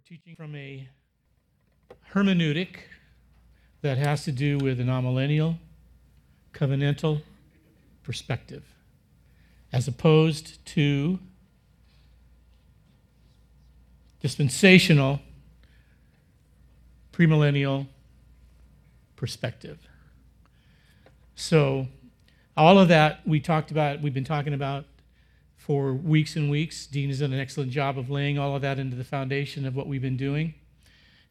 We're teaching from a hermeneutic that has to do with an amillennial, covenantal perspective, as opposed to dispensational, premillennial perspective. So, all of that we talked about, we've been talking about for weeks and weeks. Dean has done an excellent job of laying all of that into the foundation of what we've been doing.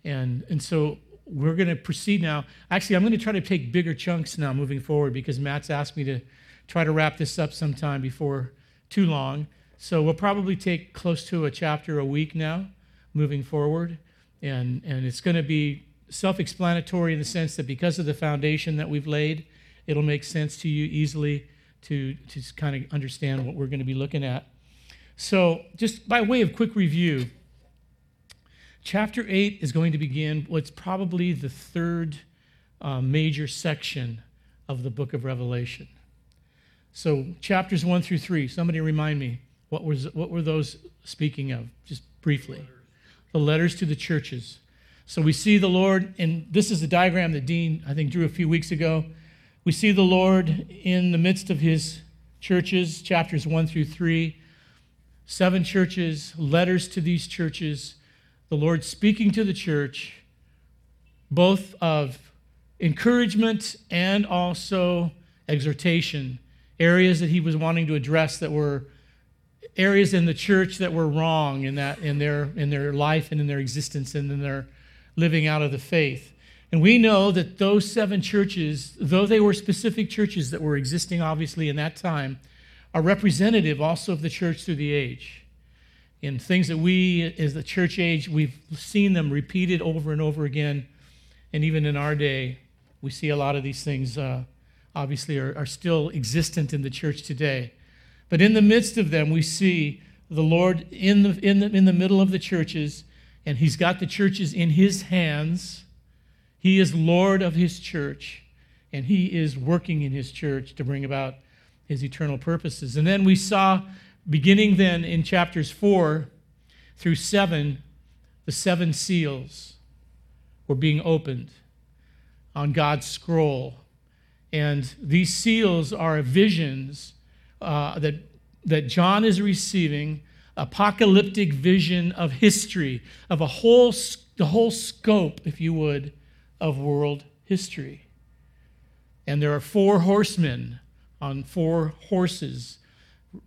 And, and so we're going to proceed now. Actually, I'm going to try to take bigger chunks now moving forward because Matt's asked me to try to wrap this up sometime before too long. So we'll probably take close to a chapter a week now moving forward. And, and it's going to be self explanatory in the sense that because of the foundation that we've laid, it'll make sense to you easily to, to kind of understand what we're going to be looking at. So, just by way of quick review, chapter 8 is going to begin what's probably the third uh, major section of the book of Revelation. So, chapters 1 through 3, somebody remind me, what, was, what were those speaking of, just briefly? The letters to the churches. So, we see the Lord, and this is the diagram that Dean, I think, drew a few weeks ago. We see the Lord in the midst of his churches, chapters 1 through 3, seven churches, letters to these churches, the Lord speaking to the church, both of encouragement and also exhortation, areas that he was wanting to address that were areas in the church that were wrong in that in their in their life and in their existence and in their living out of the faith. And we know that those seven churches, though they were specific churches that were existing obviously in that time, are representative also of the church through the age. In things that we, as the church age, we've seen them repeated over and over again. And even in our day, we see a lot of these things uh, obviously are, are still existent in the church today. But in the midst of them, we see the Lord in the, in the, in the middle of the churches, and He's got the churches in His hands he is Lord of his church, and he is working in his church to bring about his eternal purposes. And then we saw, beginning then in chapters 4 through 7, the seven seals were being opened on God's scroll. And these seals are visions uh, that, that John is receiving, apocalyptic vision of history, of a whole, the whole scope, if you would, of world history. And there are four horsemen on four horses,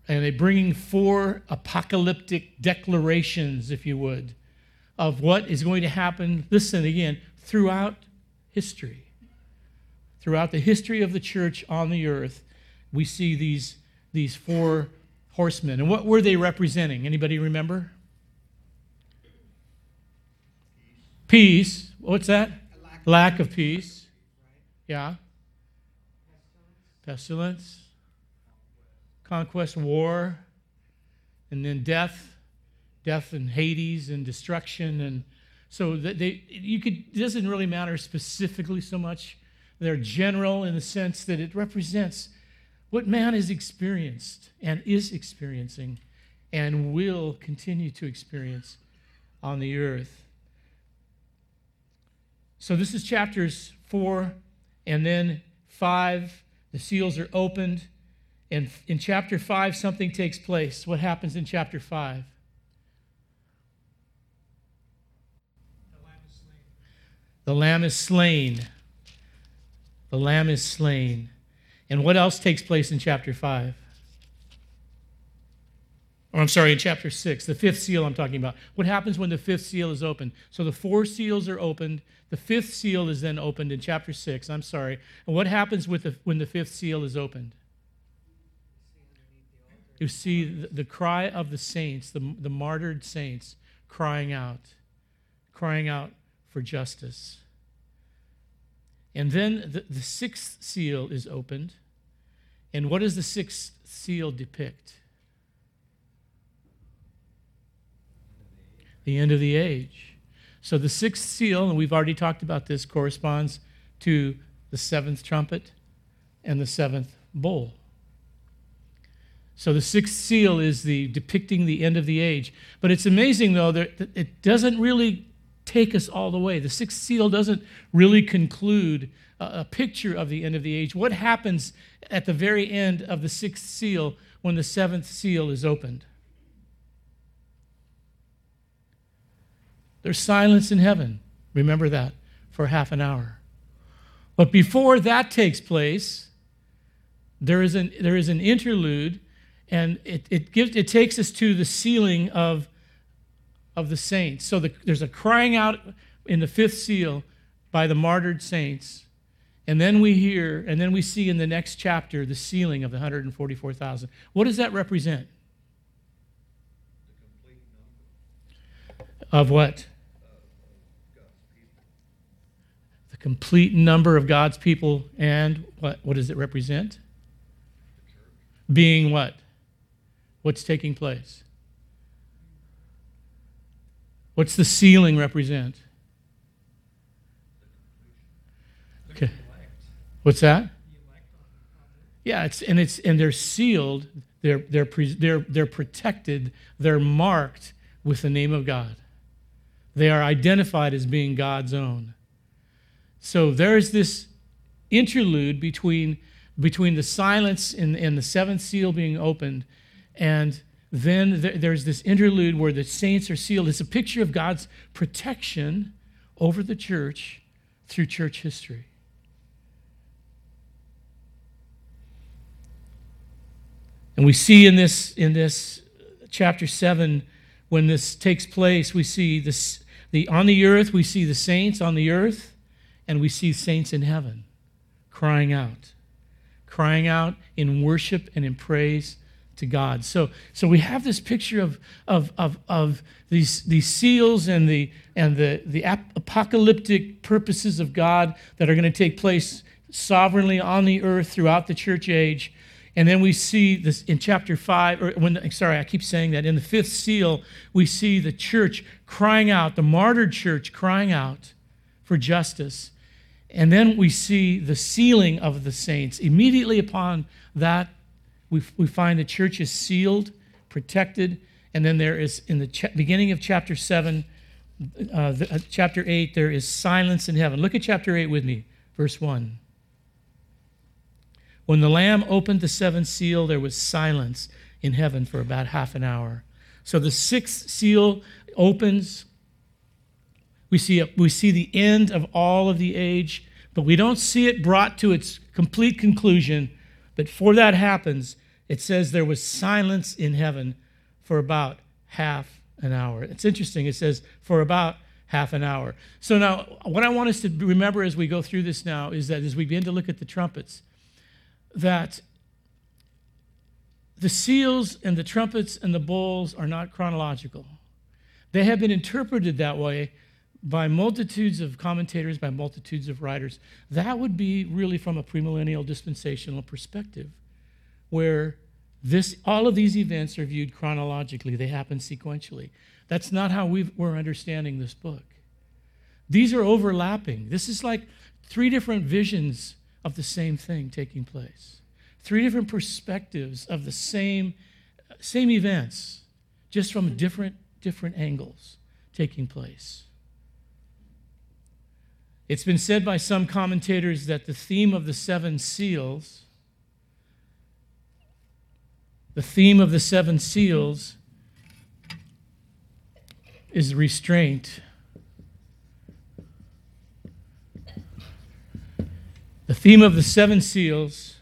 and they're bringing four apocalyptic declarations, if you would, of what is going to happen, listen again, throughout history. Throughout the history of the church on the earth, we see these, these four horsemen. And what were they representing? Anybody remember? Peace. What's that? Lack of peace. Yeah. Pestilence. Conquest, war. And then death. Death and Hades and destruction. And so that they, you could, it doesn't really matter specifically so much. They're general in the sense that it represents what man has experienced and is experiencing and will continue to experience on the earth. So this is chapters four, and then five. The seals are opened. And in chapter five, something takes place. What happens in chapter five? The lamb is slain. The lamb is slain. And what else takes place in chapter 5? Or I'm sorry, in chapter 6, the fifth seal I'm talking about. What happens when the fifth seal is opened? So the four seals are opened, the fifth seal is then opened in chapter 6. I'm sorry. And what happens with the, when the fifth seal is opened? You see the, the cry of the saints, the, the martyred saints, crying out, crying out for justice. And then the, the sixth seal is opened. And what does the sixth seal depict? The end of the age. So the sixth seal, and we've already talked about this, corresponds to the seventh trumpet and the seventh bowl. So the sixth seal is the depicting the end of the age. But it's amazing though that it doesn't really take us all the way. The sixth seal doesn't really conclude a, picture of the end of the age. What happens at the very end of the sixth seal when the seventh seal is opened? There's silence in heaven. Remember that for half an hour. But before that takes place, there is an, there is an interlude, and it, it, gives, it takes us to the sealing of, of the saints. So the, there's a crying out in the fifth seal by the martyred saints. And then we hear, and then we see in the next chapter the sealing of the 144,000. What does that represent? Of what? The complete number of God's people, and what, what does it represent? Being what? What's taking place? What's the sealing represent? Okay. What's that? Yeah, it's and it's and they're sealed. They're they're they're they're protected. They're marked with the name of God. They are identified as being God's own. So there's this interlude between between the silence and, and the seventh seal being opened, and then there's this interlude where the saints are sealed. It's a picture of God's protection over the church through church history. And we see in this, in this chapter 7, when this takes place, we see this, the, on the earth, we see the saints on the earth, and we see saints in heaven crying out, crying out in worship and in praise to God. So, so we have this picture of, of, of, of these, these seals and, the, and the, the apocalyptic purposes of God that are going to take place sovereignly on the earth throughout the church age. And then we see this in chapter five, or when, sorry, I keep saying that. In the fifth seal, we see the church crying out, the martyred church crying out for justice. And then we see the sealing of the saints. Immediately upon that, we, we find the church is sealed, protected. And then there is, in the beginning of chapter seven, uh, the, uh, chapter eight, there is silence in heaven. Look at chapter eight with me, verse one. When the Lamb opened the seventh seal, there was silence in heaven for about half an hour. So the sixth seal opens. We see, a, we see the end of all of the age, but we don't see it brought to its complete conclusion. But before that happens, it says there was silence in heaven for about half an hour. It's interesting. It says for about half an hour. So now, what I want us to remember as we go through this now is that as we begin to look at the trumpets, that the seals and the trumpets and the bowls are not chronological. They have been interpreted that way by multitudes of commentators, by multitudes of writers. That would be really from a premillennial dispensational perspective, where this, all of these events are viewed chronologically, they happen sequentially. That's not how we are understanding this book. These are overlapping. This is like three different visions of the same thing taking place. Three different perspectives of the same, same events, just from different, different angles taking place. It's been said by some commentators that the theme of the seven seals, the theme of the seven seals is restraint The theme of the seven seals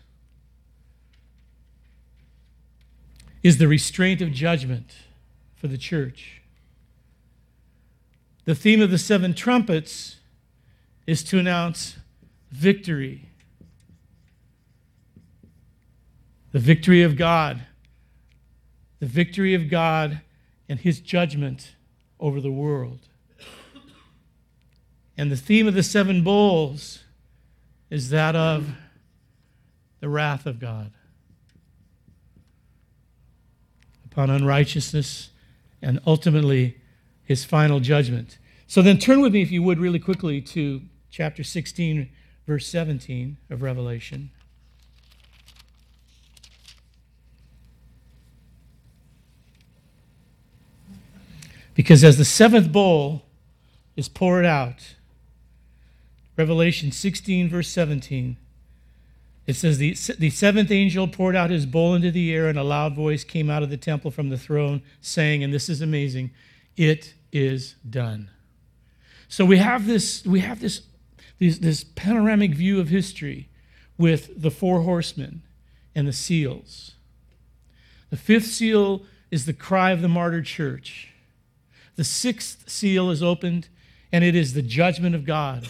is the restraint of judgment for the church. The theme of the seven trumpets is to announce victory. The victory of God. The victory of God and his judgment over the world. And the theme of the seven bowls is that of the wrath of God upon unrighteousness and ultimately his final judgment. So then turn with me, if you would, really quickly to chapter 16, verse 17 of Revelation. Because as the seventh bowl is poured out, Revelation 16, verse 17, it says, the, the seventh angel poured out his bowl into the air, and a loud voice came out of the temple from the throne, saying, and this is amazing, it is done. So we have this, we have this this, this panoramic view of history with the four horsemen and the seals. The fifth seal is the cry of the martyred church. The sixth seal is opened, and it is the judgment of God.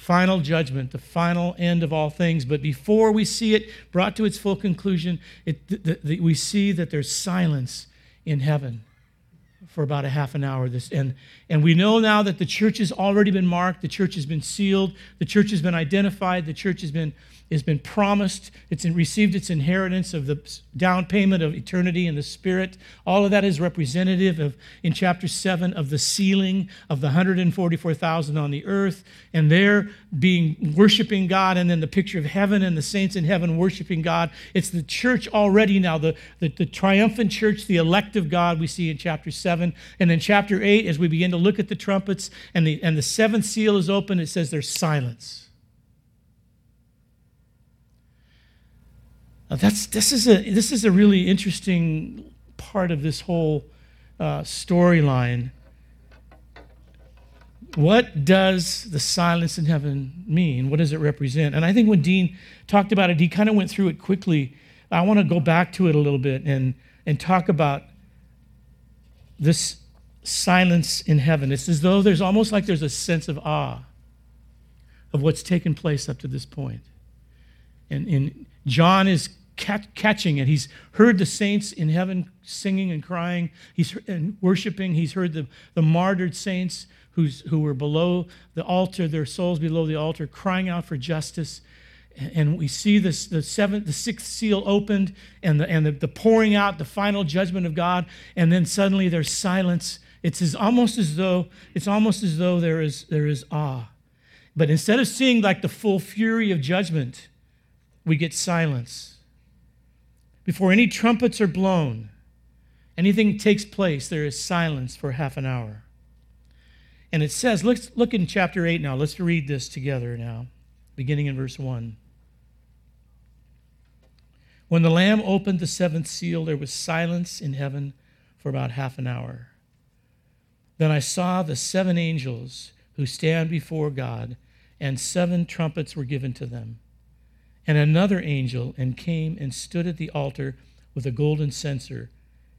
Final judgment, the final end of all things. But before we see it brought to its full conclusion, it, we see that there's silence in heaven for about a half an hour. This, and, and we know now that the church has already been marked, the church has been sealed, the church has been identified, the church has been has been promised. It's received its inheritance of the down payment of eternity in the Spirit. All of that is representative of, in chapter 7, of the sealing of the 144,000 on the earth, and they're being worshiping God, and then the picture of heaven and the saints in heaven worshiping God. It's the church already now, the, the, the triumphant church, the elect of God we see in chapter 7. And then chapter 8, as we begin to look at the trumpets and the, and the seventh seal is open, it says there's silence that's, this, is a, this is a really interesting part of this whole uh, storyline. What does the silence in heaven mean? What does it represent? And I think when Dean talked about it, he kind of went through it quickly. I want to go back to it a little bit and, and talk about this silence in heaven. It's as though there's almost like there's a sense of awe of what's taken place up to this point. And, and John is catching it. He's heard the saints in heaven singing and crying He's and worshiping. He's heard the, the martyred saints who's, who were below the altar, their souls below the altar, crying out for justice. And we see this, the seventh, the sixth seal opened, and the and the, the pouring out, the final judgment of God, and then suddenly there's silence. It's as, almost as though it's almost as though there is there is awe, but instead of seeing like the full fury of judgment, we get silence. Before any trumpets are blown, anything takes place, there is silence for half an hour. And it says, let's look in chapter 8 now. Let's read this together now, beginning in verse 1. When the Lamb opened the seventh seal, there was silence in heaven for about half an hour. Then I saw the seven angels who stand before God, and seven trumpets were given to them and another angel and came and stood at the altar with a golden censer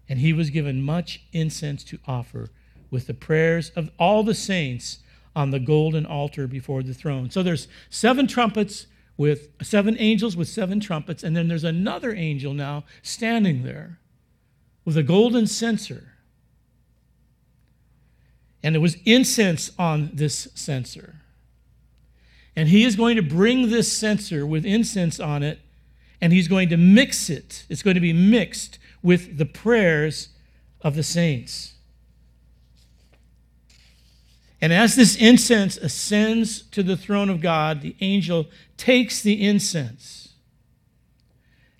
and he was given much incense to offer with the prayers of all the saints on the golden altar before the throne. So there's seven trumpets with seven angels with seven trumpets and then there's another angel now standing there with a golden censer. And there was incense on this censer and he is going to bring this censer with incense on it, and he's going to mix it. It's going to be mixed with the prayers of the saints. And as this incense ascends to the throne of God, the angel takes the incense.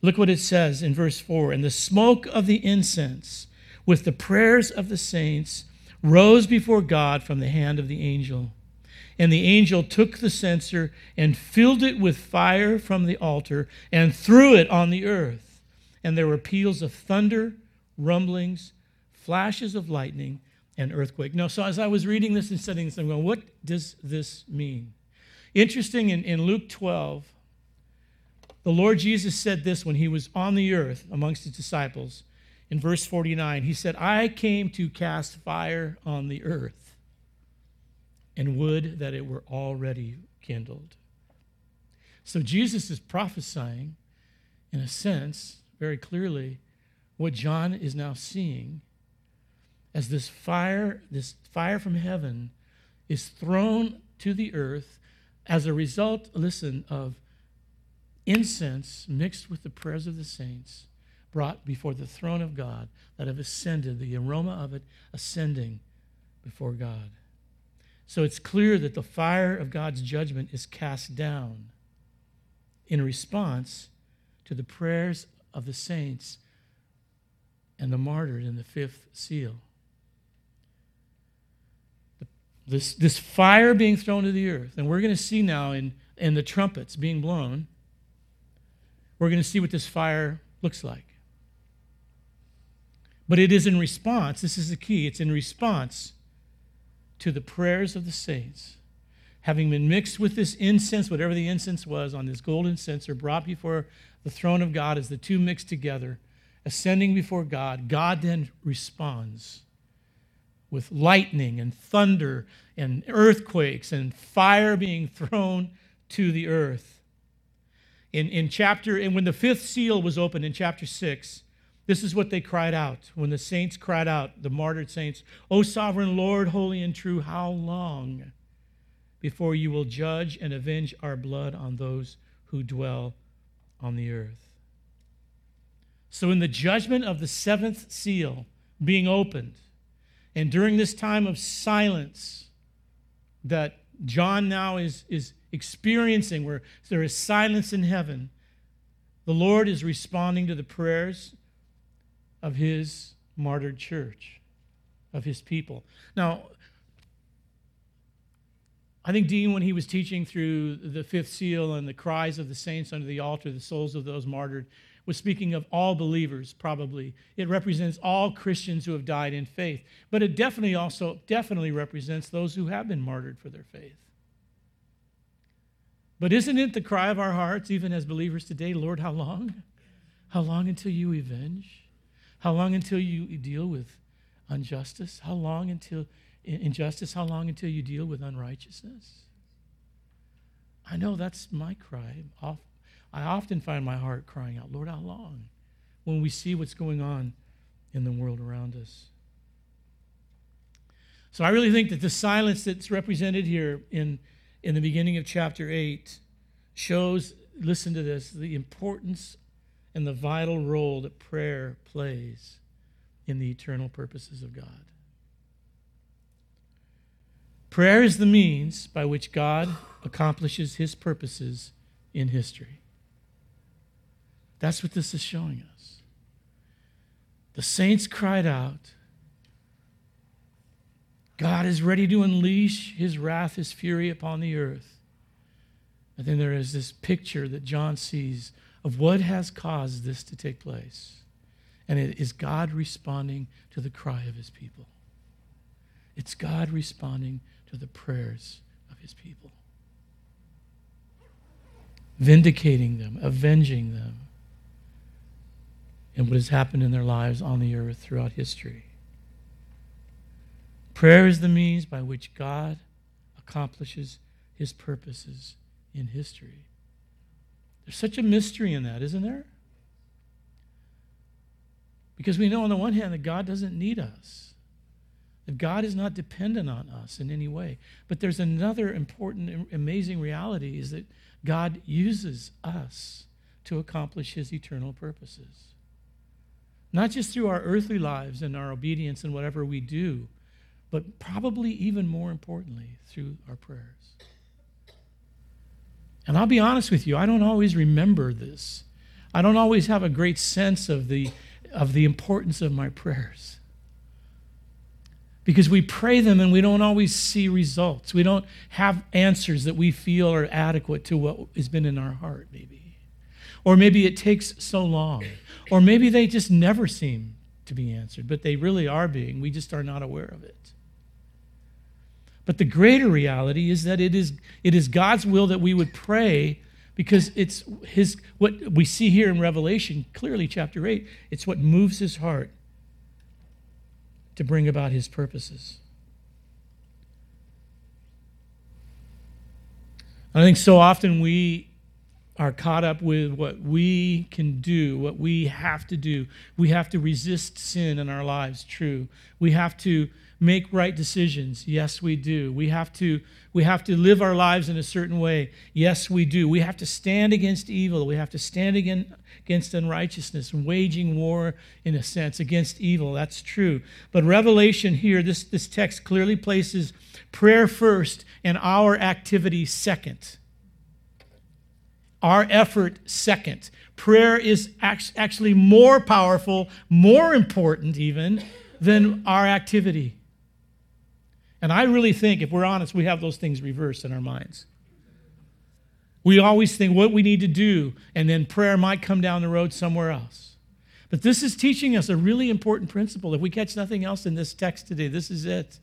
Look what it says in verse 4 And the smoke of the incense with the prayers of the saints rose before God from the hand of the angel. And the angel took the censer and filled it with fire from the altar and threw it on the earth. And there were peals of thunder, rumblings, flashes of lightning, and earthquake. Now, so as I was reading this and studying this, I'm going, what does this mean? Interesting, in, in Luke 12, the Lord Jesus said this when he was on the earth amongst his disciples. In verse 49, he said, I came to cast fire on the earth and would that it were already kindled. So Jesus is prophesying, in a sense, very clearly, what John is now seeing as this fire, this fire from heaven, is thrown to the earth as a result, listen, of incense mixed with the prayers of the saints brought before the throne of God that have ascended, the aroma of it ascending before God. So it's clear that the fire of God's judgment is cast down in response to the prayers of the saints and the martyred in the fifth seal. This, this fire being thrown to the earth. And we're going to see now in, in the trumpets being blown, we're going to see what this fire looks like. But it is in response, this is the key, it's in response to the prayers of the saints. Having been mixed with this incense, whatever the incense was, on this golden censer, brought before the throne of God as the two mixed together, ascending before God, God then responds with lightning and thunder and earthquakes and fire being thrown to the earth. In, in chapter, and when the fifth seal was opened in chapter 6, this is what they cried out when the saints cried out, the martyred saints, O sovereign Lord, holy and true, how long before you will judge and avenge our blood on those who dwell on the earth? So, in the judgment of the seventh seal being opened, and during this time of silence that John now is, is experiencing, where there is silence in heaven, the Lord is responding to the prayers of his martyred church, of his people. Now, I think Dean, when he was teaching through the fifth seal and the cries of the saints under the altar, the souls of those martyred, was speaking of all believers, probably. It represents all Christians who have died in faith. But it definitely also definitely represents those who have been martyred for their faith. But isn't it the cry of our hearts, even as believers today, Lord, how long? How long until you avenge? How long until you deal with injustice? How long until injustice? How long until you deal with unrighteousness? I know that's my cry I often find my heart crying out, Lord, how long? When we see what's going on in the world around us. So I really think that the silence that's represented here in, in the beginning of chapter 8 shows, listen to this, the importance and the vital role that prayer plays in the eternal purposes of God. Prayer is the means by which God accomplishes his purposes in history. That's what this is showing us. The saints cried out. God is ready to unleash his wrath, his fury upon the earth. And then there is this picture that John sees of what has caused this to take place. And it is God responding to the cry of his people. It's God responding to the prayers of his people, vindicating them, avenging them and what has happened in their lives on the earth throughout history. Prayer is the means by which God accomplishes his purposes in history. There's such a mystery in that, isn't there? Because we know, on the one hand, that God doesn't need us, that God is not dependent on us in any way. But there's another important, amazing reality is that God uses us to accomplish his eternal purposes. Not just through our earthly lives and our obedience and whatever we do, but probably even more importantly, through our prayers. And I'll be honest with you, I don't always remember this. I don't always have a great sense of the, of the importance of my prayers. Because we pray them and we don't always see results. We don't have answers that we feel are adequate to what has been in our heart, maybe. Or maybe it takes so long. Or maybe they just never seem to be answered, but they really are being. We just are not aware of it. But the greater reality is that it is, it is God's will that we would pray because it's his what we see here in Revelation, clearly chapter 8, it's what moves his heart to bring about his purposes. I think so often we are caught up with what we can do, what we have to do. We have to resist sin in our lives, true. We have to make right decisions. Yes, we do. We have to we have to live our lives in a certain way. Yes, we do. We have to stand against evil. We have to stand against unrighteousness, waging war in a sense against evil. That's true. But Revelation here, this, this text clearly places prayer first and our activity second our effort second. Prayer is actually more powerful, more important even, than our activity. And I really think, if we're honest, we have those things reversed in our minds. We always think what we need to do, and then prayer might come down the road somewhere else. But this is teaching us a really important principle. If we catch nothing else in this text today, this is it.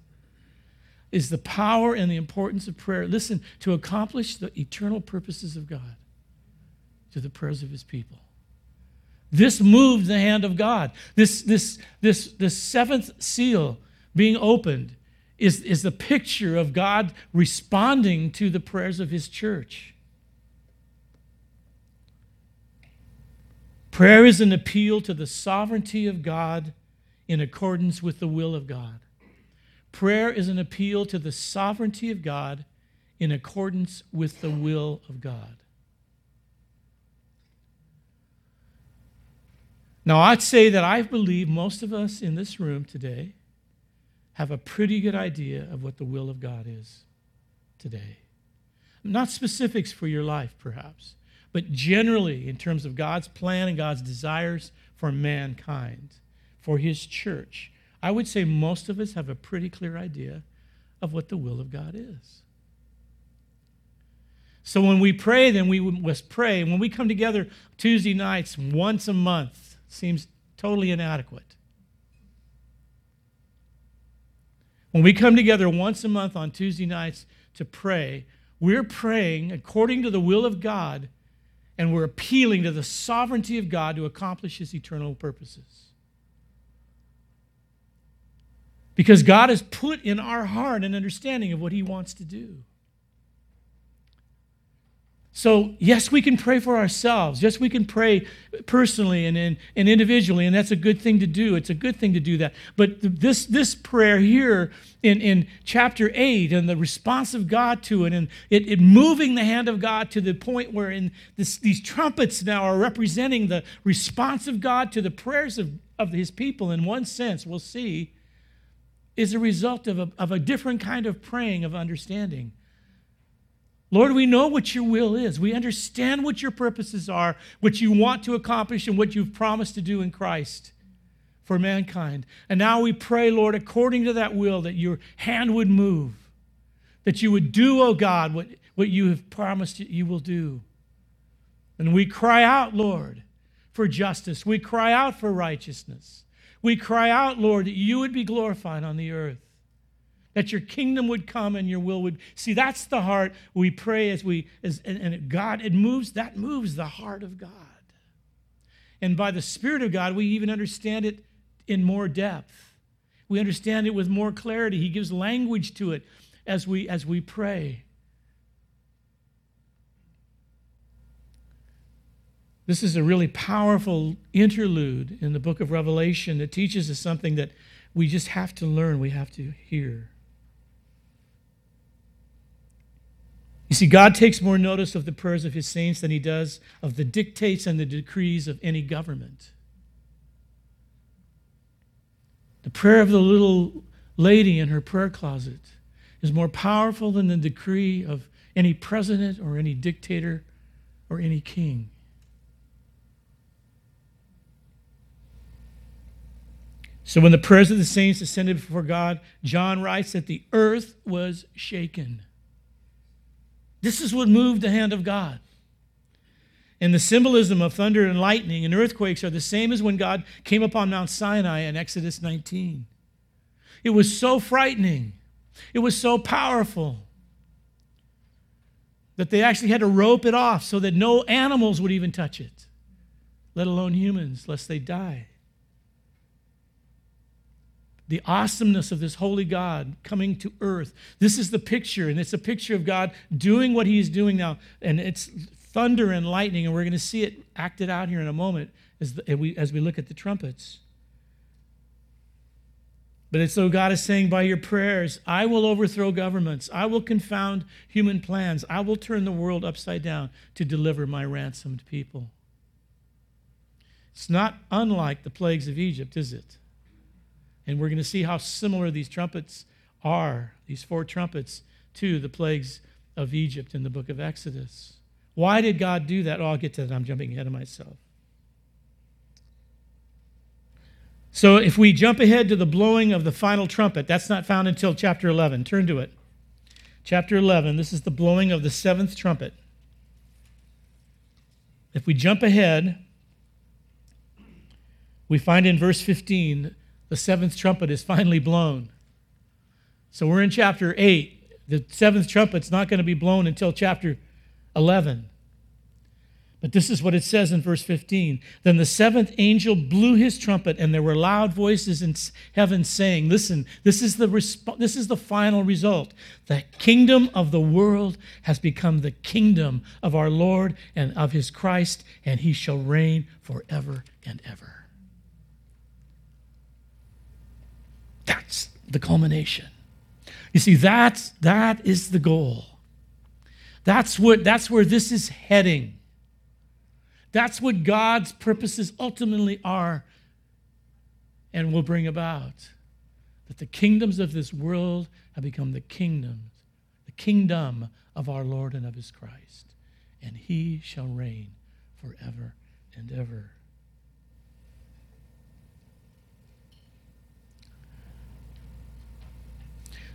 Is the power and the importance of prayer. Listen, to accomplish the eternal purposes of God, to the prayers of his people. This moved the hand of God. This, this, this, this seventh seal being opened is, is the picture of God responding to the prayers of his church. Prayer is an appeal to the sovereignty of God in accordance with the will of God. Prayer is an appeal to the sovereignty of God in accordance with the will of God. Now, I'd say that I believe most of us in this room today have a pretty good idea of what the will of God is today. Not specifics for your life, perhaps, but generally in terms of God's plan and God's desires for mankind, for His church. I would say most of us have a pretty clear idea of what the will of God is. So when we pray, then we must pray. When we come together Tuesday nights once a month, seems totally inadequate. When we come together once a month on Tuesday nights to pray, we're praying according to the will of God and we're appealing to the sovereignty of God to accomplish his eternal purposes. Because God has put in our heart an understanding of what he wants to do. So, yes, we can pray for ourselves. Yes, we can pray personally and, and, and individually, and that's a good thing to do. It's a good thing to do that. But this, this prayer here in, in chapter 8 and the response of God to it, and it, it moving the hand of God to the point where in this, these trumpets now are representing the response of God to the prayers of, of his people, in one sense, we'll see, is a result of a, of a different kind of praying of understanding. Lord, we know what your will is. We understand what your purposes are, what you want to accomplish, and what you've promised to do in Christ for mankind. And now we pray, Lord, according to that will, that your hand would move, that you would do, oh God, what, what you have promised you will do. And we cry out, Lord, for justice. We cry out for righteousness. We cry out, Lord, that you would be glorified on the earth that your kingdom would come and your will would see that's the heart we pray as we as and, and god it moves that moves the heart of god. And by the spirit of god we even understand it in more depth. We understand it with more clarity. He gives language to it as we as we pray. This is a really powerful interlude in the book of revelation that teaches us something that we just have to learn we have to hear You see, God takes more notice of the prayers of his saints than he does of the dictates and the decrees of any government. The prayer of the little lady in her prayer closet is more powerful than the decree of any president or any dictator or any king. So when the prayers of the saints ascended before God, John writes that the earth was shaken. This is what moved the hand of God. And the symbolism of thunder and lightning and earthquakes are the same as when God came upon Mount Sinai in Exodus 19. It was so frightening, it was so powerful that they actually had to rope it off so that no animals would even touch it, let alone humans, lest they die the awesomeness of this holy God coming to earth. This is the picture, and it's a picture of God doing what He's doing now. And it's thunder and lightning, and we're going to see it acted out here in a moment as, the, as, we, as we look at the trumpets. But it's so God is saying, by your prayers, I will overthrow governments. I will confound human plans. I will turn the world upside down to deliver my ransomed people. It's not unlike the plagues of Egypt, is it? And we're going to see how similar these trumpets are, these four trumpets, to the plagues of Egypt in the book of Exodus. Why did God do that? Oh, I'll get to that. I'm jumping ahead of myself. So if we jump ahead to the blowing of the final trumpet, that's not found until chapter 11. Turn to it. Chapter 11, this is the blowing of the seventh trumpet. If we jump ahead, we find in verse 15 the seventh trumpet is finally blown. So we're in chapter 8. The seventh trumpet's not going to be blown until chapter 11. But this is what it says in verse 15. Then the seventh angel blew his trumpet, and there were loud voices in heaven saying, Listen, this is the, resp- this is the final result. The kingdom of the world has become the kingdom of our Lord and of his Christ, and he shall reign forever and ever. That's the culmination. You see, that's, that is the goal. That's, what, that's where this is heading. That's what God's purposes ultimately are and will bring about. That the kingdoms of this world have become the kingdoms, the kingdom of our Lord and of his Christ. And he shall reign forever and ever.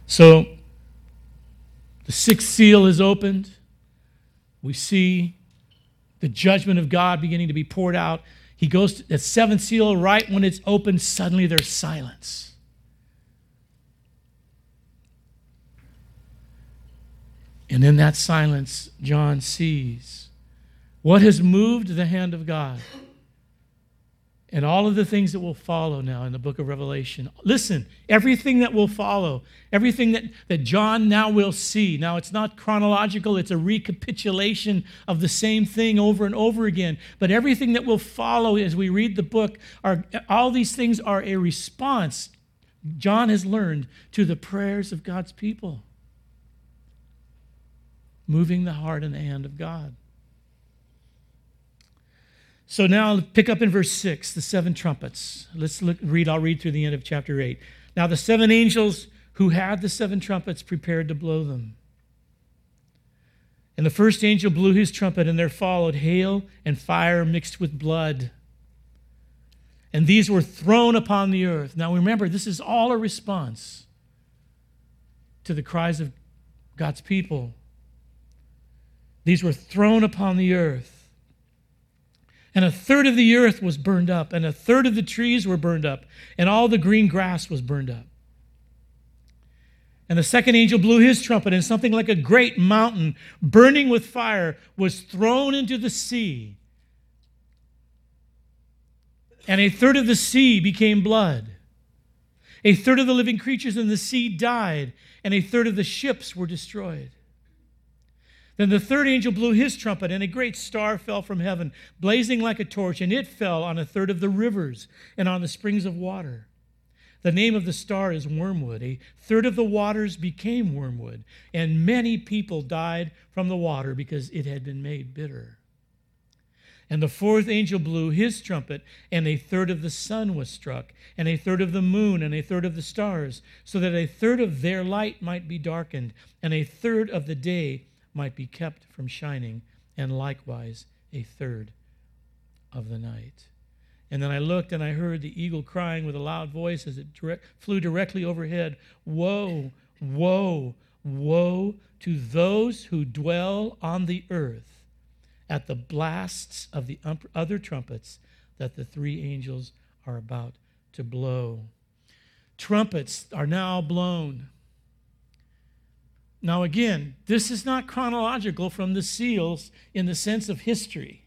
So the sixth seal is opened. We see the judgment of God beginning to be poured out. He goes to the seventh seal, right when it's opened, suddenly there's silence. And in that silence, John sees what has moved the hand of God and all of the things that will follow now in the book of Revelation. Listen, everything that will follow, everything that, that John now will see. Now, it's not chronological, it's a recapitulation of the same thing over and over again. But everything that will follow as we read the book, are, all these things are a response, John has learned, to the prayers of God's people, moving the heart and the hand of God. So now pick up in verse 6, the seven trumpets. Let's look, read, I'll read through the end of chapter 8. Now the seven angels who had the seven trumpets prepared to blow them. And the first angel blew his trumpet, and there followed hail and fire mixed with blood. And these were thrown upon the earth. Now remember, this is all a response to the cries of God's people. These were thrown upon the earth. And a third of the earth was burned up, and a third of the trees were burned up, and all the green grass was burned up. And the second angel blew his trumpet, and something like a great mountain burning with fire was thrown into the sea. And a third of the sea became blood. A third of the living creatures in the sea died, and a third of the ships were destroyed. Then the third angel blew his trumpet, and a great star fell from heaven, blazing like a torch, and it fell on a third of the rivers and on the springs of water. The name of the star is Wormwood. A third of the waters became wormwood, and many people died from the water because it had been made bitter. And the fourth angel blew his trumpet, and a third of the sun was struck, and a third of the moon, and a third of the stars, so that a third of their light might be darkened, and a third of the day might be kept from shining, and likewise a third of the night. And then I looked and I heard the eagle crying with a loud voice as it direct, flew directly overhead Woe, woe, woe to those who dwell on the earth at the blasts of the other trumpets that the three angels are about to blow. Trumpets are now blown. Now, again, this is not chronological from the seals in the sense of history.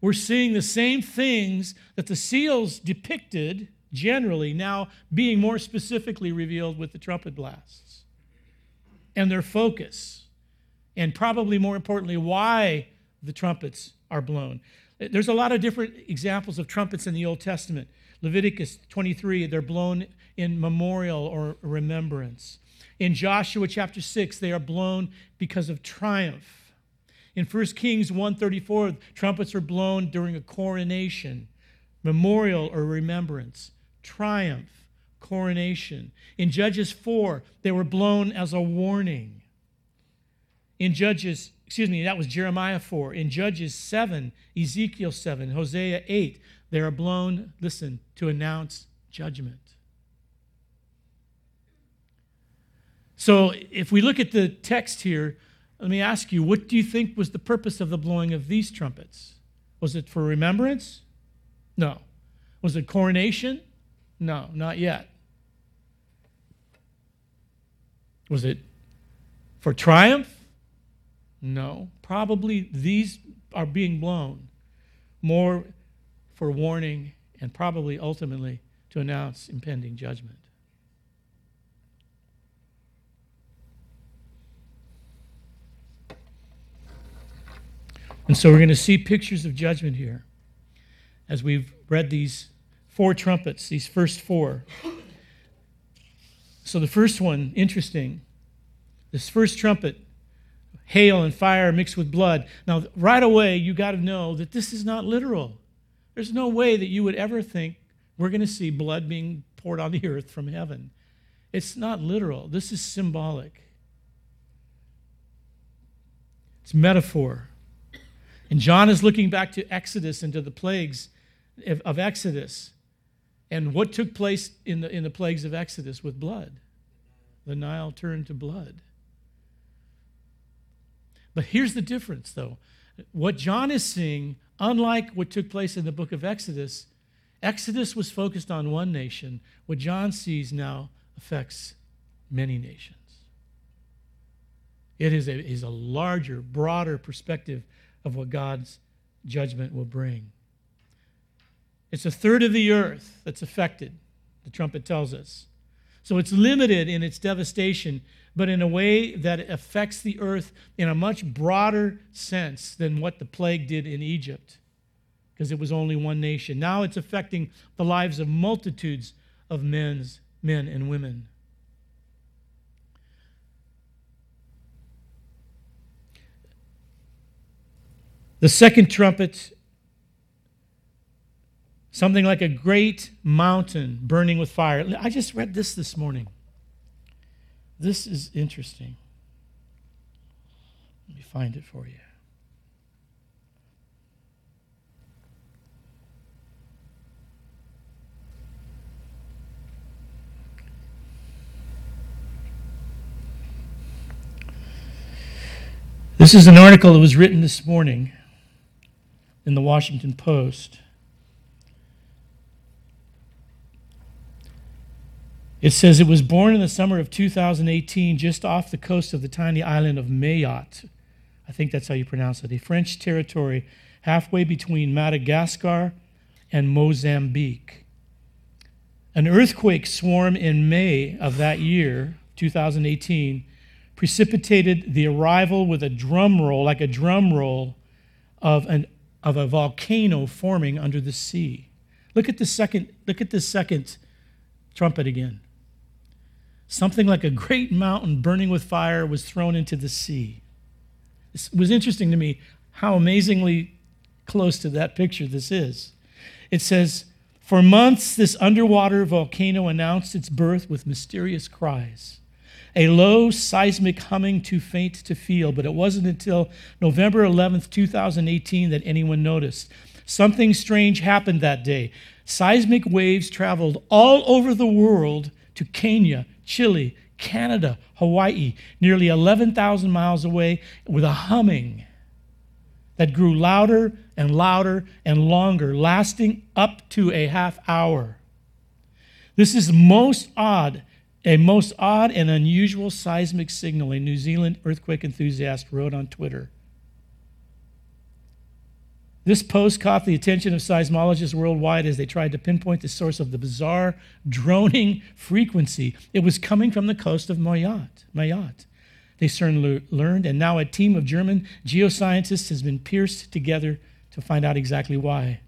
We're seeing the same things that the seals depicted generally now being more specifically revealed with the trumpet blasts and their focus, and probably more importantly, why the trumpets are blown. There's a lot of different examples of trumpets in the Old Testament. Leviticus 23, they're blown in memorial or remembrance. In Joshua chapter 6, they are blown because of triumph. In 1 Kings 134, trumpets are blown during a coronation, memorial or remembrance, triumph, coronation. In Judges 4, they were blown as a warning. In Judges, excuse me, that was Jeremiah 4. In Judges 7, Ezekiel 7, Hosea 8, they are blown, listen, to announce judgment. So if we look at the text here, let me ask you, what do you think was the purpose of the blowing of these trumpets? Was it for remembrance? No. Was it coronation? No, not yet. Was it for triumph? No. Probably these are being blown more for warning and probably ultimately to announce impending judgment. And so we're going to see pictures of judgment here as we've read these four trumpets, these first four. So the first one, interesting. This first trumpet, hail and fire mixed with blood. Now, right away, you got to know that this is not literal. There's no way that you would ever think we're going to see blood being poured on the earth from heaven. It's not literal. This is symbolic. It's metaphor. And John is looking back to Exodus and to the plagues of Exodus and what took place in the, in the plagues of Exodus with blood. The Nile turned to blood. But here's the difference, though. What John is seeing, unlike what took place in the book of Exodus, Exodus was focused on one nation. What John sees now affects many nations. It is a, is a larger, broader perspective of what God's judgment will bring. It's a third of the earth that's affected, the trumpet tells us. So it's limited in its devastation, but in a way that affects the earth in a much broader sense than what the plague did in Egypt, because it was only one nation. Now it's affecting the lives of multitudes of men's, men and women. The second trumpet, something like a great mountain burning with fire. I just read this this morning. This is interesting. Let me find it for you. This is an article that was written this morning in the Washington Post. It says it was born in the summer of 2018 just off the coast of the tiny island of Mayotte. I think that's how you pronounce it, a French territory halfway between Madagascar and Mozambique. An earthquake swarm in May of that year, 2018, precipitated the arrival with a drum roll, like a drum roll, of an of a volcano forming under the sea. Look at the second, look at the second trumpet again. Something like a great mountain burning with fire was thrown into the sea. It was interesting to me how amazingly close to that picture this is. It says, For months, this underwater volcano announced its birth with mysterious cries a low seismic humming too faint to feel, but it wasn't until November 11th, 2018 that anyone noticed. Something strange happened that day. Seismic waves traveled all over the world to Kenya, Chile, Canada, Hawaii, nearly 11,000 miles away, with a humming that grew louder and louder and longer, lasting up to a half hour. This is most odd a most odd and unusual seismic signal, a New Zealand earthquake enthusiast wrote on Twitter. This post caught the attention of seismologists worldwide as they tried to pinpoint the source of the bizarre droning frequency. It was coming from the coast of Mayotte. Mayotte. They soon learned, and now a team of German geoscientists has been pierced together to find out exactly why.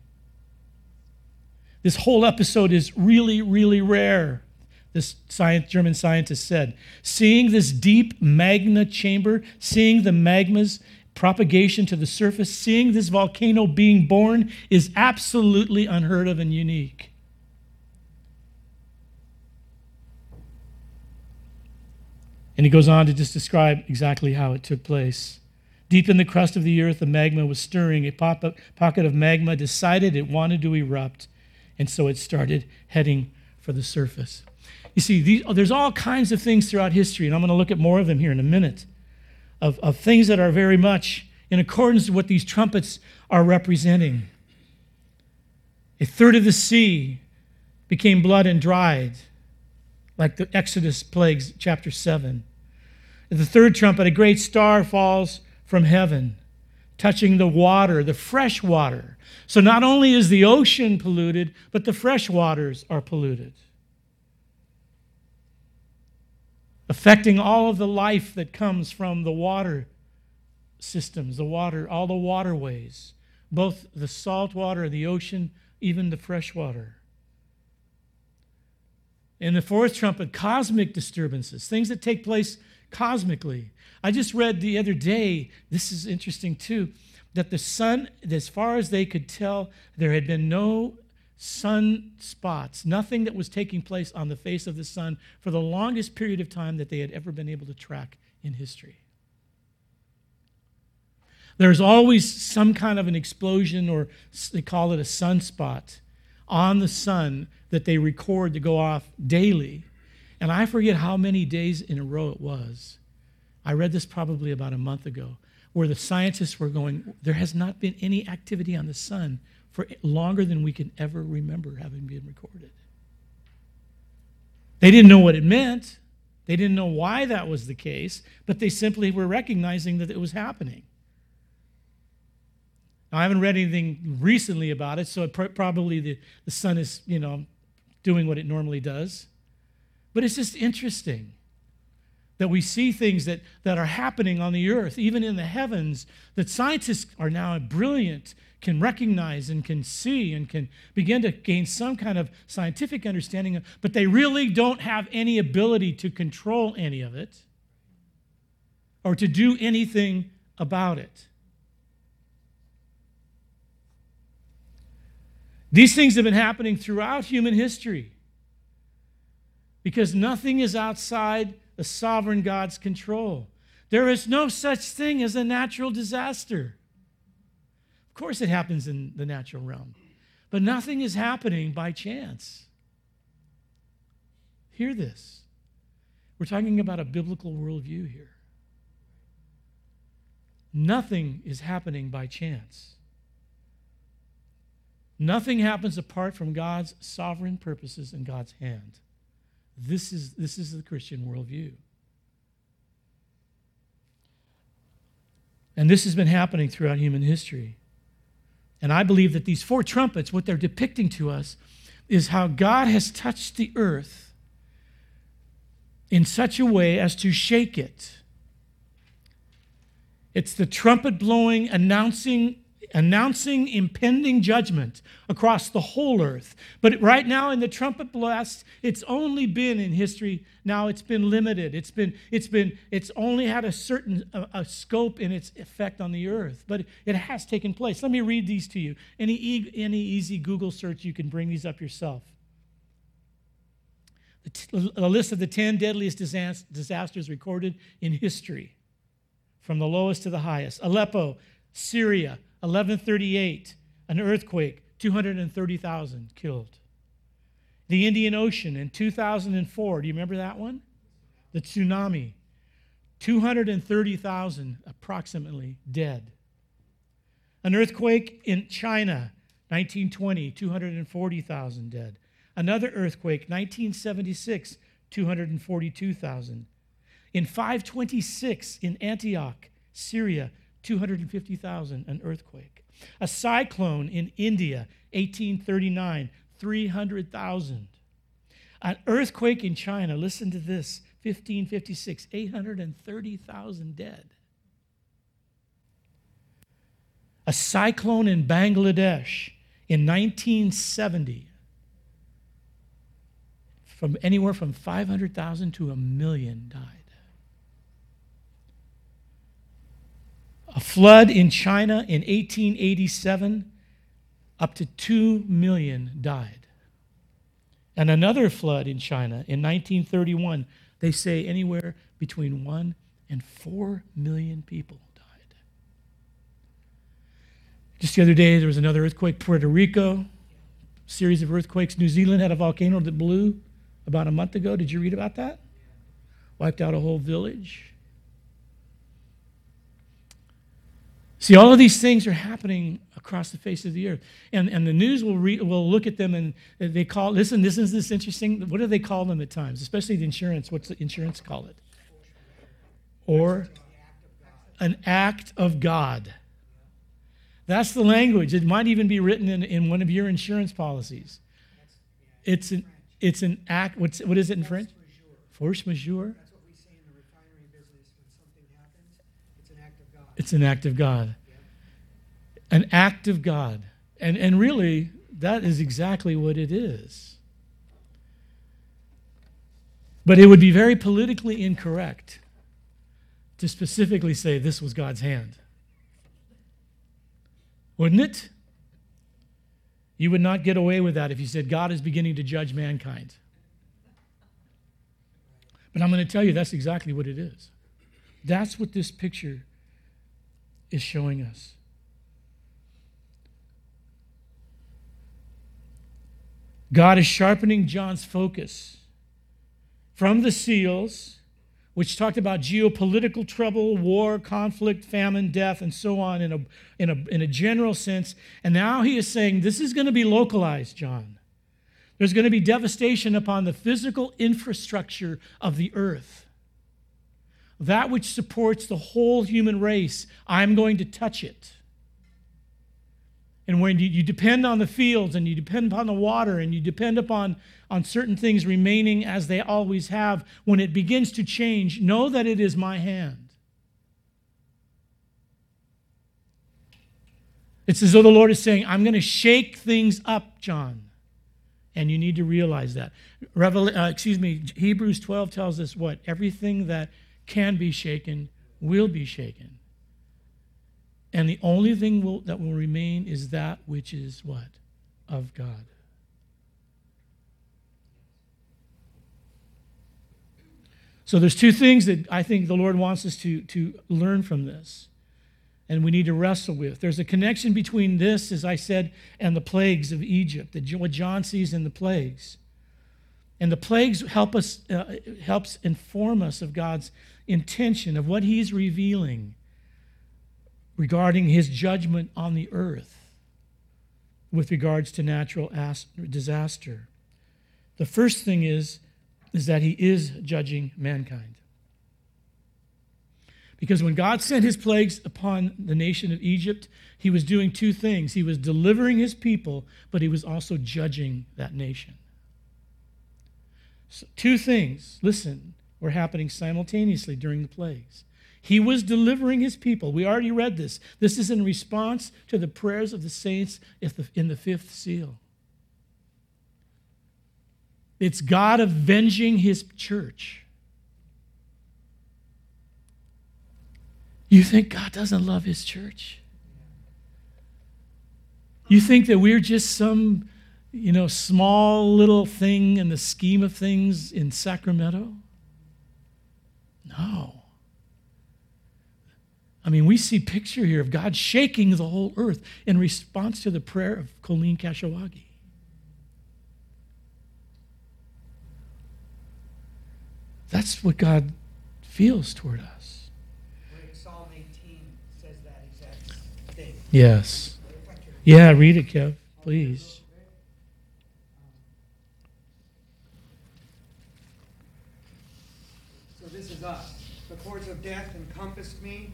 This whole episode is really, really rare this science, German scientist said. Seeing this deep magma chamber, seeing the magma's propagation to the surface, seeing this volcano being born is absolutely unheard of and unique. And he goes on to just describe exactly how it took place. Deep in the crust of the earth, the magma was stirring. A pocket of magma decided it wanted to erupt, and so it started heading for the surface. You see, these, there's all kinds of things throughout history, and I'm going to look at more of them here in a minute, of, of things that are very much in accordance with what these trumpets are representing. A third of the sea became blood and dried, like the Exodus plagues, chapter 7. At the third trumpet, a great star falls from heaven, touching the water, the fresh water. So not only is the ocean polluted, but the fresh waters are polluted, affecting all of the life that comes from the water systems, the water, all the waterways, both the salt water, the ocean, even the fresh water. In the fourth trumpet, cosmic disturbances, things that take place cosmically. I just read the other day, this is interesting too, that the sun, as far as they could tell, there had been no sun spots, nothing that was taking place on the face of the sun for the longest period of time that they had ever been able to track in history. There's always some kind of an explosion, or they call it a sunspot, on the sun that they record to go off daily. And I forget how many days in a row it was. I read this probably about a month ago, where the scientists were going, there has not been any activity on the sun for longer than we can ever remember having been recorded. They didn't know what it meant. They didn't know why that was the case, but they simply were recognizing that it was happening. Now, I haven't read anything recently about it, so it probably the, the sun is, you know, doing what it normally does. But it's just interesting that we see things that, that are happening on the earth, even in the heavens, that scientists are now brilliant, can recognize and can see and can begin to gain some kind of scientific understanding of, but they really don't have any ability to control any of it or to do anything about it. These things have been happening throughout human history because nothing is outside the sovereign God's control. There is no such thing as a natural disaster. Of course, it happens in the natural realm, but nothing is happening by chance. Hear this. We're talking about a biblical worldview here. Nothing is happening by chance. Nothing happens apart from God's sovereign purposes and God's hand. This is, this is the Christian worldview. And this has been happening throughout human history. And I believe that these four trumpets, what they're depicting to us, is how God has touched the earth in such a way as to shake it. It's the trumpet blowing, announcing announcing impending judgment across the whole earth. But right now, in the trumpet blast, it's only been in history. Now it's been limited. It's been, it's been, it's only had a certain a, a scope in its effect on the earth, but it has taken place. Let me read these to you. Any, any easy Google search, you can bring these up yourself. A list of the 10 deadliest disasters recorded in history, from the lowest to the highest. Aleppo, Syria, 1138, an earthquake, 230,000 killed. The Indian Ocean in 2004, do you remember that one? The tsunami, 230,000 approximately dead. An earthquake in China, 1920, 240,000 dead. Another earthquake, 1976, 242,000. In 526 in Antioch, Syria, 250,000, an earthquake. A cyclone in India, 1839, 300,000. An earthquake in China, listen to this, 1556, 830,000 dead. A cyclone in Bangladesh in 1970, from anywhere from 500,000 to a million died. A flood in China in 1887, up to 2 million died. And another flood in China in 1931 they say anywhere between 1 and 4 million people died. Just the other day, there was another earthquake, Puerto Rico, series of earthquakes. New Zealand had a volcano that blew about a month ago. Did you read about that? Wiped out a whole village. See, all of these things are happening across the face of the earth. And, and the news will, re, will look at them and they call, listen, this is this interesting. What do they call them at times? Especially the insurance. What's the insurance call it? Or an act of God. That's the language. It might even be written in, in one of your insurance policies. It's an, it's an act. What's, what is it in French? Force majeure. That's what we say in the refinery business when something happens. It's an act of God. It's an act of God. An act of God. And, and really, that is exactly what it is. But it would be very politically incorrect to specifically say this was God's hand. Wouldn't it? You would not get away with that if you said God is beginning to judge mankind. But I'm going to tell you that's exactly what it is. That's what this picture is showing us. God is sharpening John's focus from the seals, which talked about geopolitical trouble, war, conflict, famine, death, and so on in a, in a, in a general sense. And now he is saying this is going to be localized, John. There's going to be devastation upon the physical infrastructure of the earth. That which supports the whole human race, I'm going to touch it. And when you, depend on the fields and you depend upon the water and you depend upon on certain things remaining as they always have, when it begins to change, know that it is my hand. It's as though the Lord is saying, I'm going to shake things up, John. And you need to realize that. Revel- uh, excuse me, Hebrews 12 tells us what? Everything that can be shaken will be shaken. And the only thing will, that will remain is that which is what? Of God. So there's two things that I think the Lord wants us to, to learn from this. And we need to wrestle with. There's a connection between this, as I said, and the plagues of Egypt, the, what John sees in the plagues. And the plagues help us, uh, helps inform us of God's intention, of what He's revealing regarding his judgment on the earth with regards to natural disaster. The first thing is, is that he is judging mankind. Because when God sent his plagues upon the nation of Egypt, he was doing two things. He was delivering his people, but he was also judging that nation. So two things, listen, were happening simultaneously during the plagues. He was delivering his people. We already read this. This is in response to the prayers of the saints in the fifth seal. It's God avenging his church. You think God doesn't love his church? You think that we're just some, you know, small little thing in the scheme of things in Sacramento? No. I mean, we see picture here of God shaking the whole earth in response to the prayer of Colleen Kashawagi. That's what God feels toward us. Psalm 18 says that exact thing. Yes. Yeah, read it, Kev, please. So this is us. The cords of death encompassed me.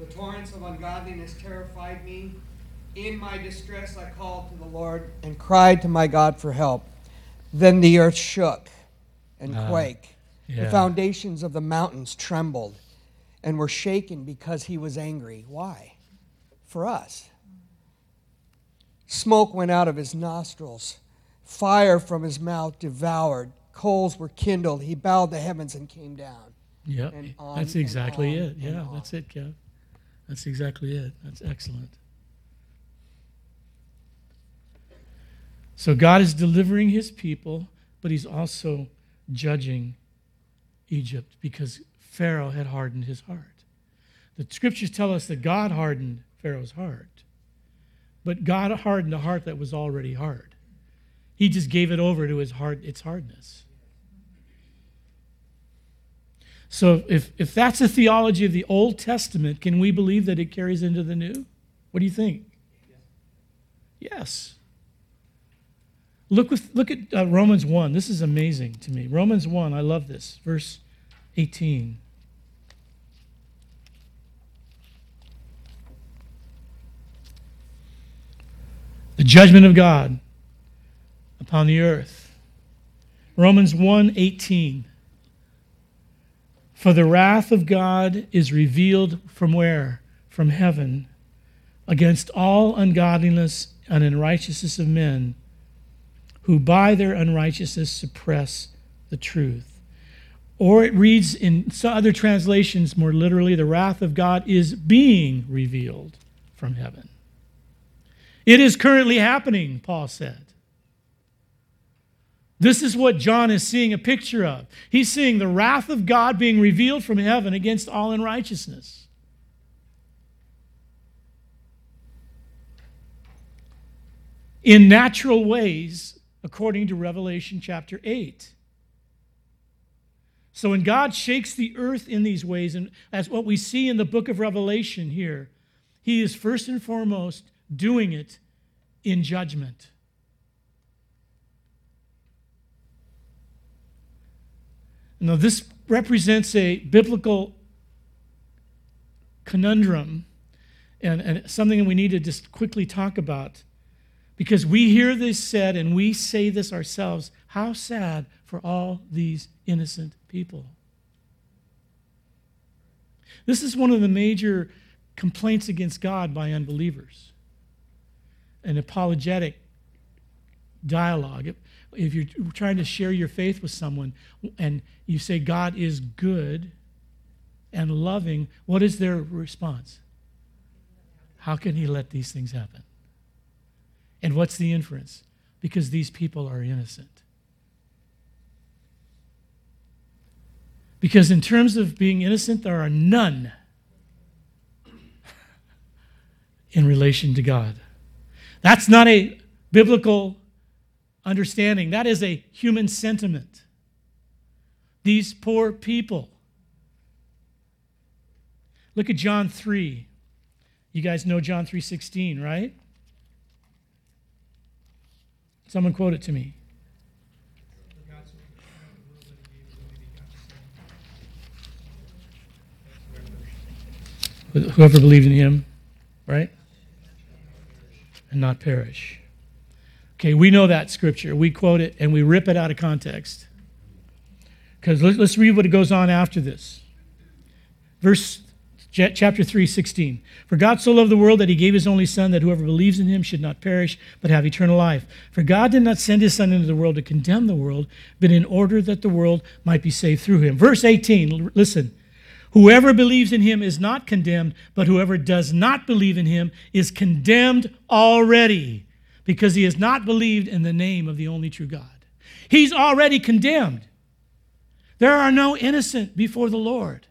The torrents of ungodliness terrified me. In my distress, I called to the Lord and cried to my God for help. Then the earth shook and uh, quaked. Yeah. The foundations of the mountains trembled and were shaken because he was angry. Why? For us. Smoke went out of his nostrils, fire from his mouth devoured, coals were kindled. He bowed the heavens and came down. Yeah, that's exactly it. Yeah, that's it, Kev. That's exactly it. That's excellent. So God is delivering his people, but he's also judging Egypt because Pharaoh had hardened his heart. The scriptures tell us that God hardened Pharaoh's heart, but God hardened a heart that was already hard. He just gave it over to his heart, its hardness. So if, if that's a theology of the Old Testament, can we believe that it carries into the New? What do you think? Yes. Look, with, look at uh, Romans 1. This is amazing to me. Romans 1, I love this. Verse 18. The judgment of God upon the earth. Romans 1 18. For the wrath of God is revealed from where? From heaven against all ungodliness and unrighteousness of men who by their unrighteousness suppress the truth. Or it reads in some other translations more literally, the wrath of God is being revealed from heaven. It is currently happening, Paul said. This is what John is seeing a picture of. He's seeing the wrath of God being revealed from heaven against all unrighteousness. In natural ways, according to Revelation chapter 8. So when God shakes the earth in these ways, and as what we see in the book of Revelation here, he is first and foremost doing it in judgment. Now, this represents a biblical conundrum and, and something that we need to just quickly talk about. Because we hear this said and we say this ourselves. How sad for all these innocent people. This is one of the major complaints against God by unbelievers an apologetic dialogue if you're trying to share your faith with someone and you say God is good and loving, what is their response? How can he let these things happen? And what's the inference? Because these people are innocent. Because in terms of being innocent, there are none in relation to God. That's not a biblical understanding. That is a human sentiment. These poor people. Look at John 3. You guys know John 3:16, right? Someone quote it to me. Whoever believed in him, right? And not perish. Okay, we know that scripture. We quote it and we rip it out of context. Because let's read what it goes on after this. Verse chapter 3, 16. For God so loved the world that he gave his only Son, that whoever believes in him should not perish, but have eternal life. For God did not send his Son into the world to condemn the world, but in order that the world might be saved through him. Verse 18, listen. Whoever believes in him is not condemned, but whoever does not believe in him is condemned already because he has not believed in the name of the only true God. He's already condemned. There are no innocent before the Lord.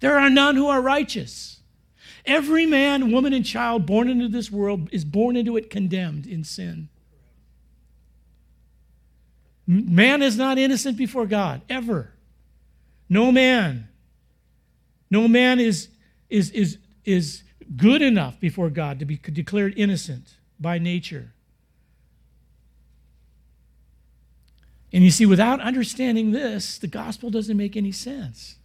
There are none who are righteous. Every man, woman, and child born into this world is born into it condemned in sin. Man is not innocent before God, ever. No man. No man is, is, is, is good enough before God to be declared innocent by nature. And you see, without understanding this, the gospel doesn't make any sense.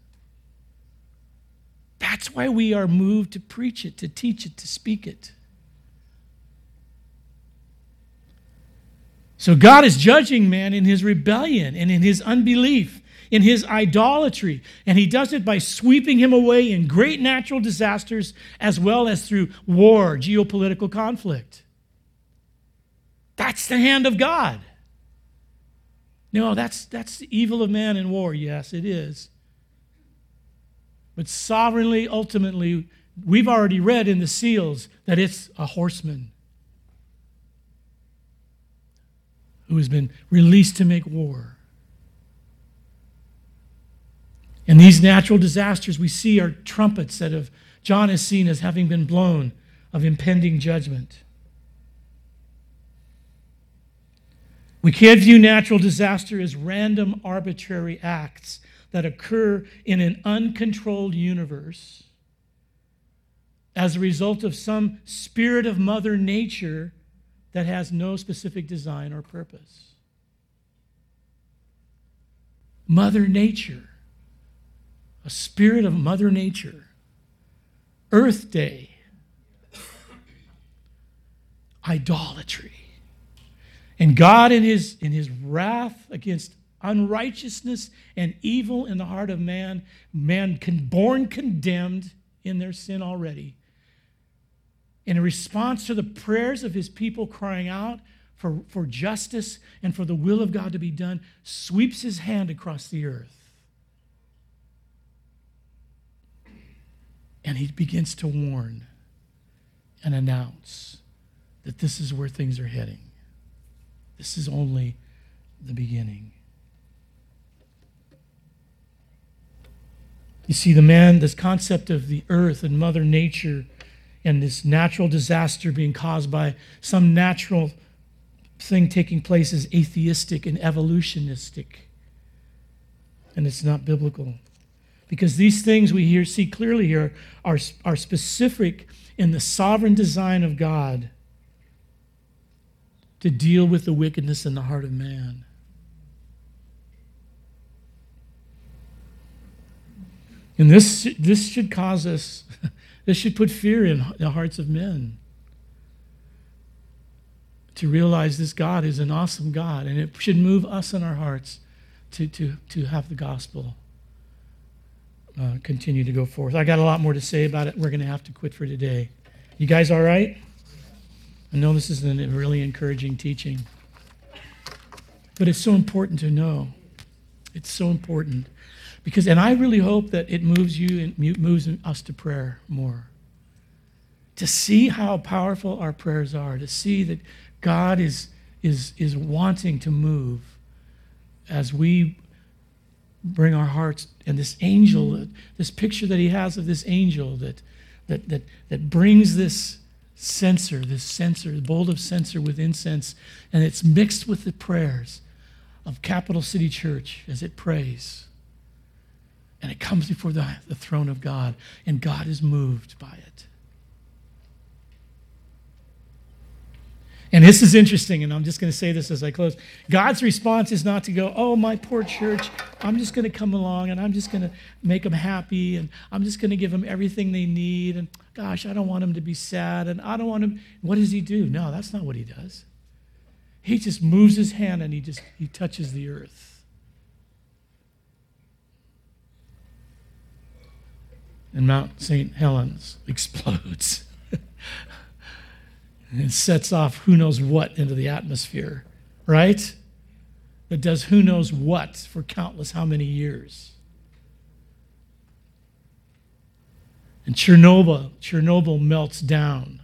That's why we are moved to preach it, to teach it, to speak it. So God is judging man in his rebellion and in his unbelief, in his idolatry. And he does it by sweeping him away in great natural disasters as well as through war, geopolitical conflict. That's the hand of God. No, that's, that's the evil of man in war. Yes, it is. But sovereignly, ultimately, we've already read in the seals that it's a horseman who has been released to make war. And these natural disasters we see are trumpets that have, John has seen as having been blown of impending judgment. We can't view natural disaster as random, arbitrary acts that occur in an uncontrolled universe as a result of some spirit of Mother Nature that has no specific design or purpose. Mother Nature, a spirit of Mother Nature, Earth Day, idolatry. And God, in his, in his wrath against unrighteousness and evil in the heart of man, man born condemned in their sin already, in response to the prayers of his people crying out for, for justice and for the will of God to be done, sweeps his hand across the earth. And he begins to warn and announce that this is where things are heading. This is only the beginning. You see, the man, this concept of the earth and Mother Nature and this natural disaster being caused by some natural thing taking place is atheistic and evolutionistic. And it's not biblical. Because these things we here see clearly here are, are specific in the sovereign design of God to deal with the wickedness in the heart of man. And this, this should cause us, this should put fear in the hearts of men to realize this God is an awesome God, and it should move us in our hearts to, to, to have the gospel uh, continue to go forth. I got a lot more to say about it. We're going to have to quit for today. You guys all right? I know this is a really encouraging teaching, but it's so important to know. It's so important. Because, and I really hope that it moves you and moves us to prayer more. To see how powerful our prayers are, to see that God is, is, is wanting to move as we bring our hearts and this angel, this picture that he has of this angel that, that, that, that brings this censer, this censer, the bowl of censer with incense, and it's mixed with the prayers of Capital City Church as it prays. And it comes before the, the throne of God, and God is moved by it. And this is interesting, and I'm just going to say this as I close. God's response is not to go, oh, my poor church, I'm just going to come along and I'm just going to make them happy and I'm just going to give them everything they need. And gosh, I don't want him to be sad and I don't want him. What does he do? No, that's not what he does. He just moves his hand and he just he touches the earth. And Mount St. Helens explodes. and sets off who knows what into the atmosphere, right? That does who knows what for countless how many years. And Chernobyl, Chernobyl melts down.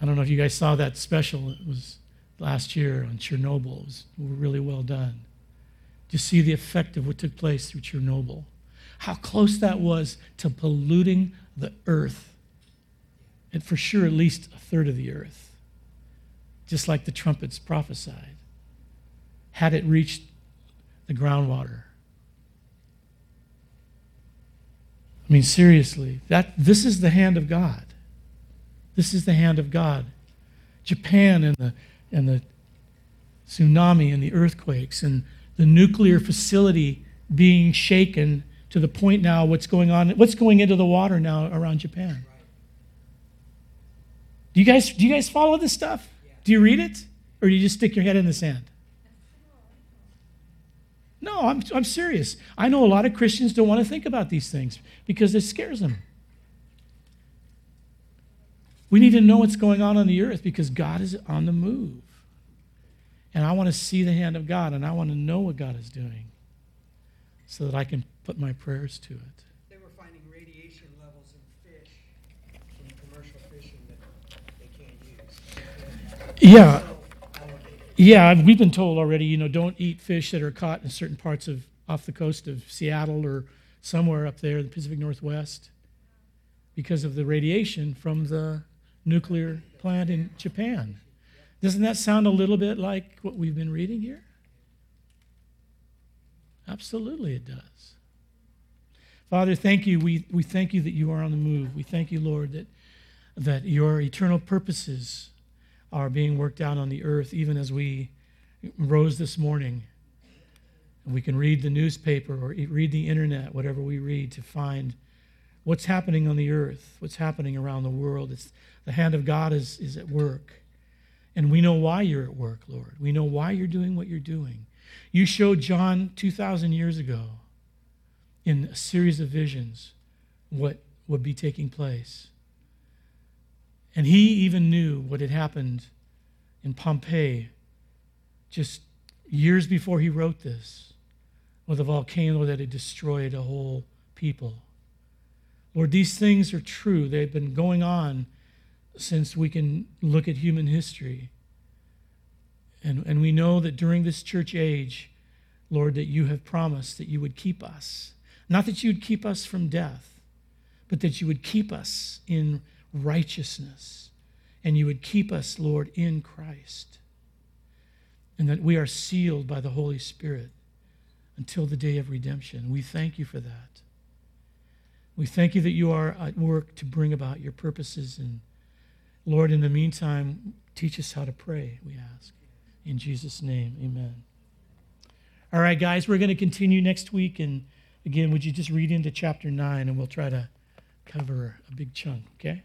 I don't know if you guys saw that special. It was last year on Chernobyl. It was really well done. To see the effect of what took place through Chernobyl. How close that was to polluting the earth and for sure at least a third of the earth, just like the trumpets prophesied, had it reached the groundwater. I mean, seriously, that, this is the hand of God. This is the hand of God. Japan and the, and the tsunami and the earthquakes and the nuclear facility being shaken to the point now what's going on, what's going into the water now around Japan. Do you guys, do you guys follow this stuff? Do you read it? Or do you just stick your head in the sand? No, I'm, I'm serious. I know a lot of Christians don't want to think about these things because it scares them. We need to know what's going on on the earth because God is on the move. And I want to see the hand of God and I want to know what God is doing so that I can put my prayers to it. They were finding radiation levels in fish, in commercial fishing that they can't use. Yeah. Yeah, we've been told already, you know, don't eat fish that are caught in certain parts of off the coast of Seattle or somewhere up there, in the Pacific Northwest, because of the radiation from the nuclear plant in Japan. Doesn't that sound a little bit like what we've been reading here? Absolutely, it does. Father, thank you. We, we thank you that you are on the move. We thank you, Lord, that, that your eternal purposes are being worked out on the earth, even as we rose this morning. And we can read the newspaper or read the internet, whatever we read, to find what's happening on the earth, what's happening around the world. It's the hand of God is, is at work. And we know why you're at work, Lord. We know why you're doing what you're doing. You showed John 2,000 years ago in a series of visions what would be taking place. And he even knew what had happened in Pompeii just years before he wrote this with a volcano that had destroyed a whole people. Lord, these things are true. They've been going on since we can look at human history. And, and we know that during this church age, Lord, that you have promised that you would keep us. Not that you would keep us from death, but that you would keep us in righteousness. And you would keep us, Lord, in Christ. And that we are sealed by the Holy Spirit until the day of redemption. We thank you for that. We thank you that you are at work to bring about your purposes. And Lord, in the meantime, teach us how to pray, we ask. In Jesus' name, amen. All right, guys, we're going to continue next week. And again, would you just read into chapter 9 and we'll try to cover a big chunk, okay?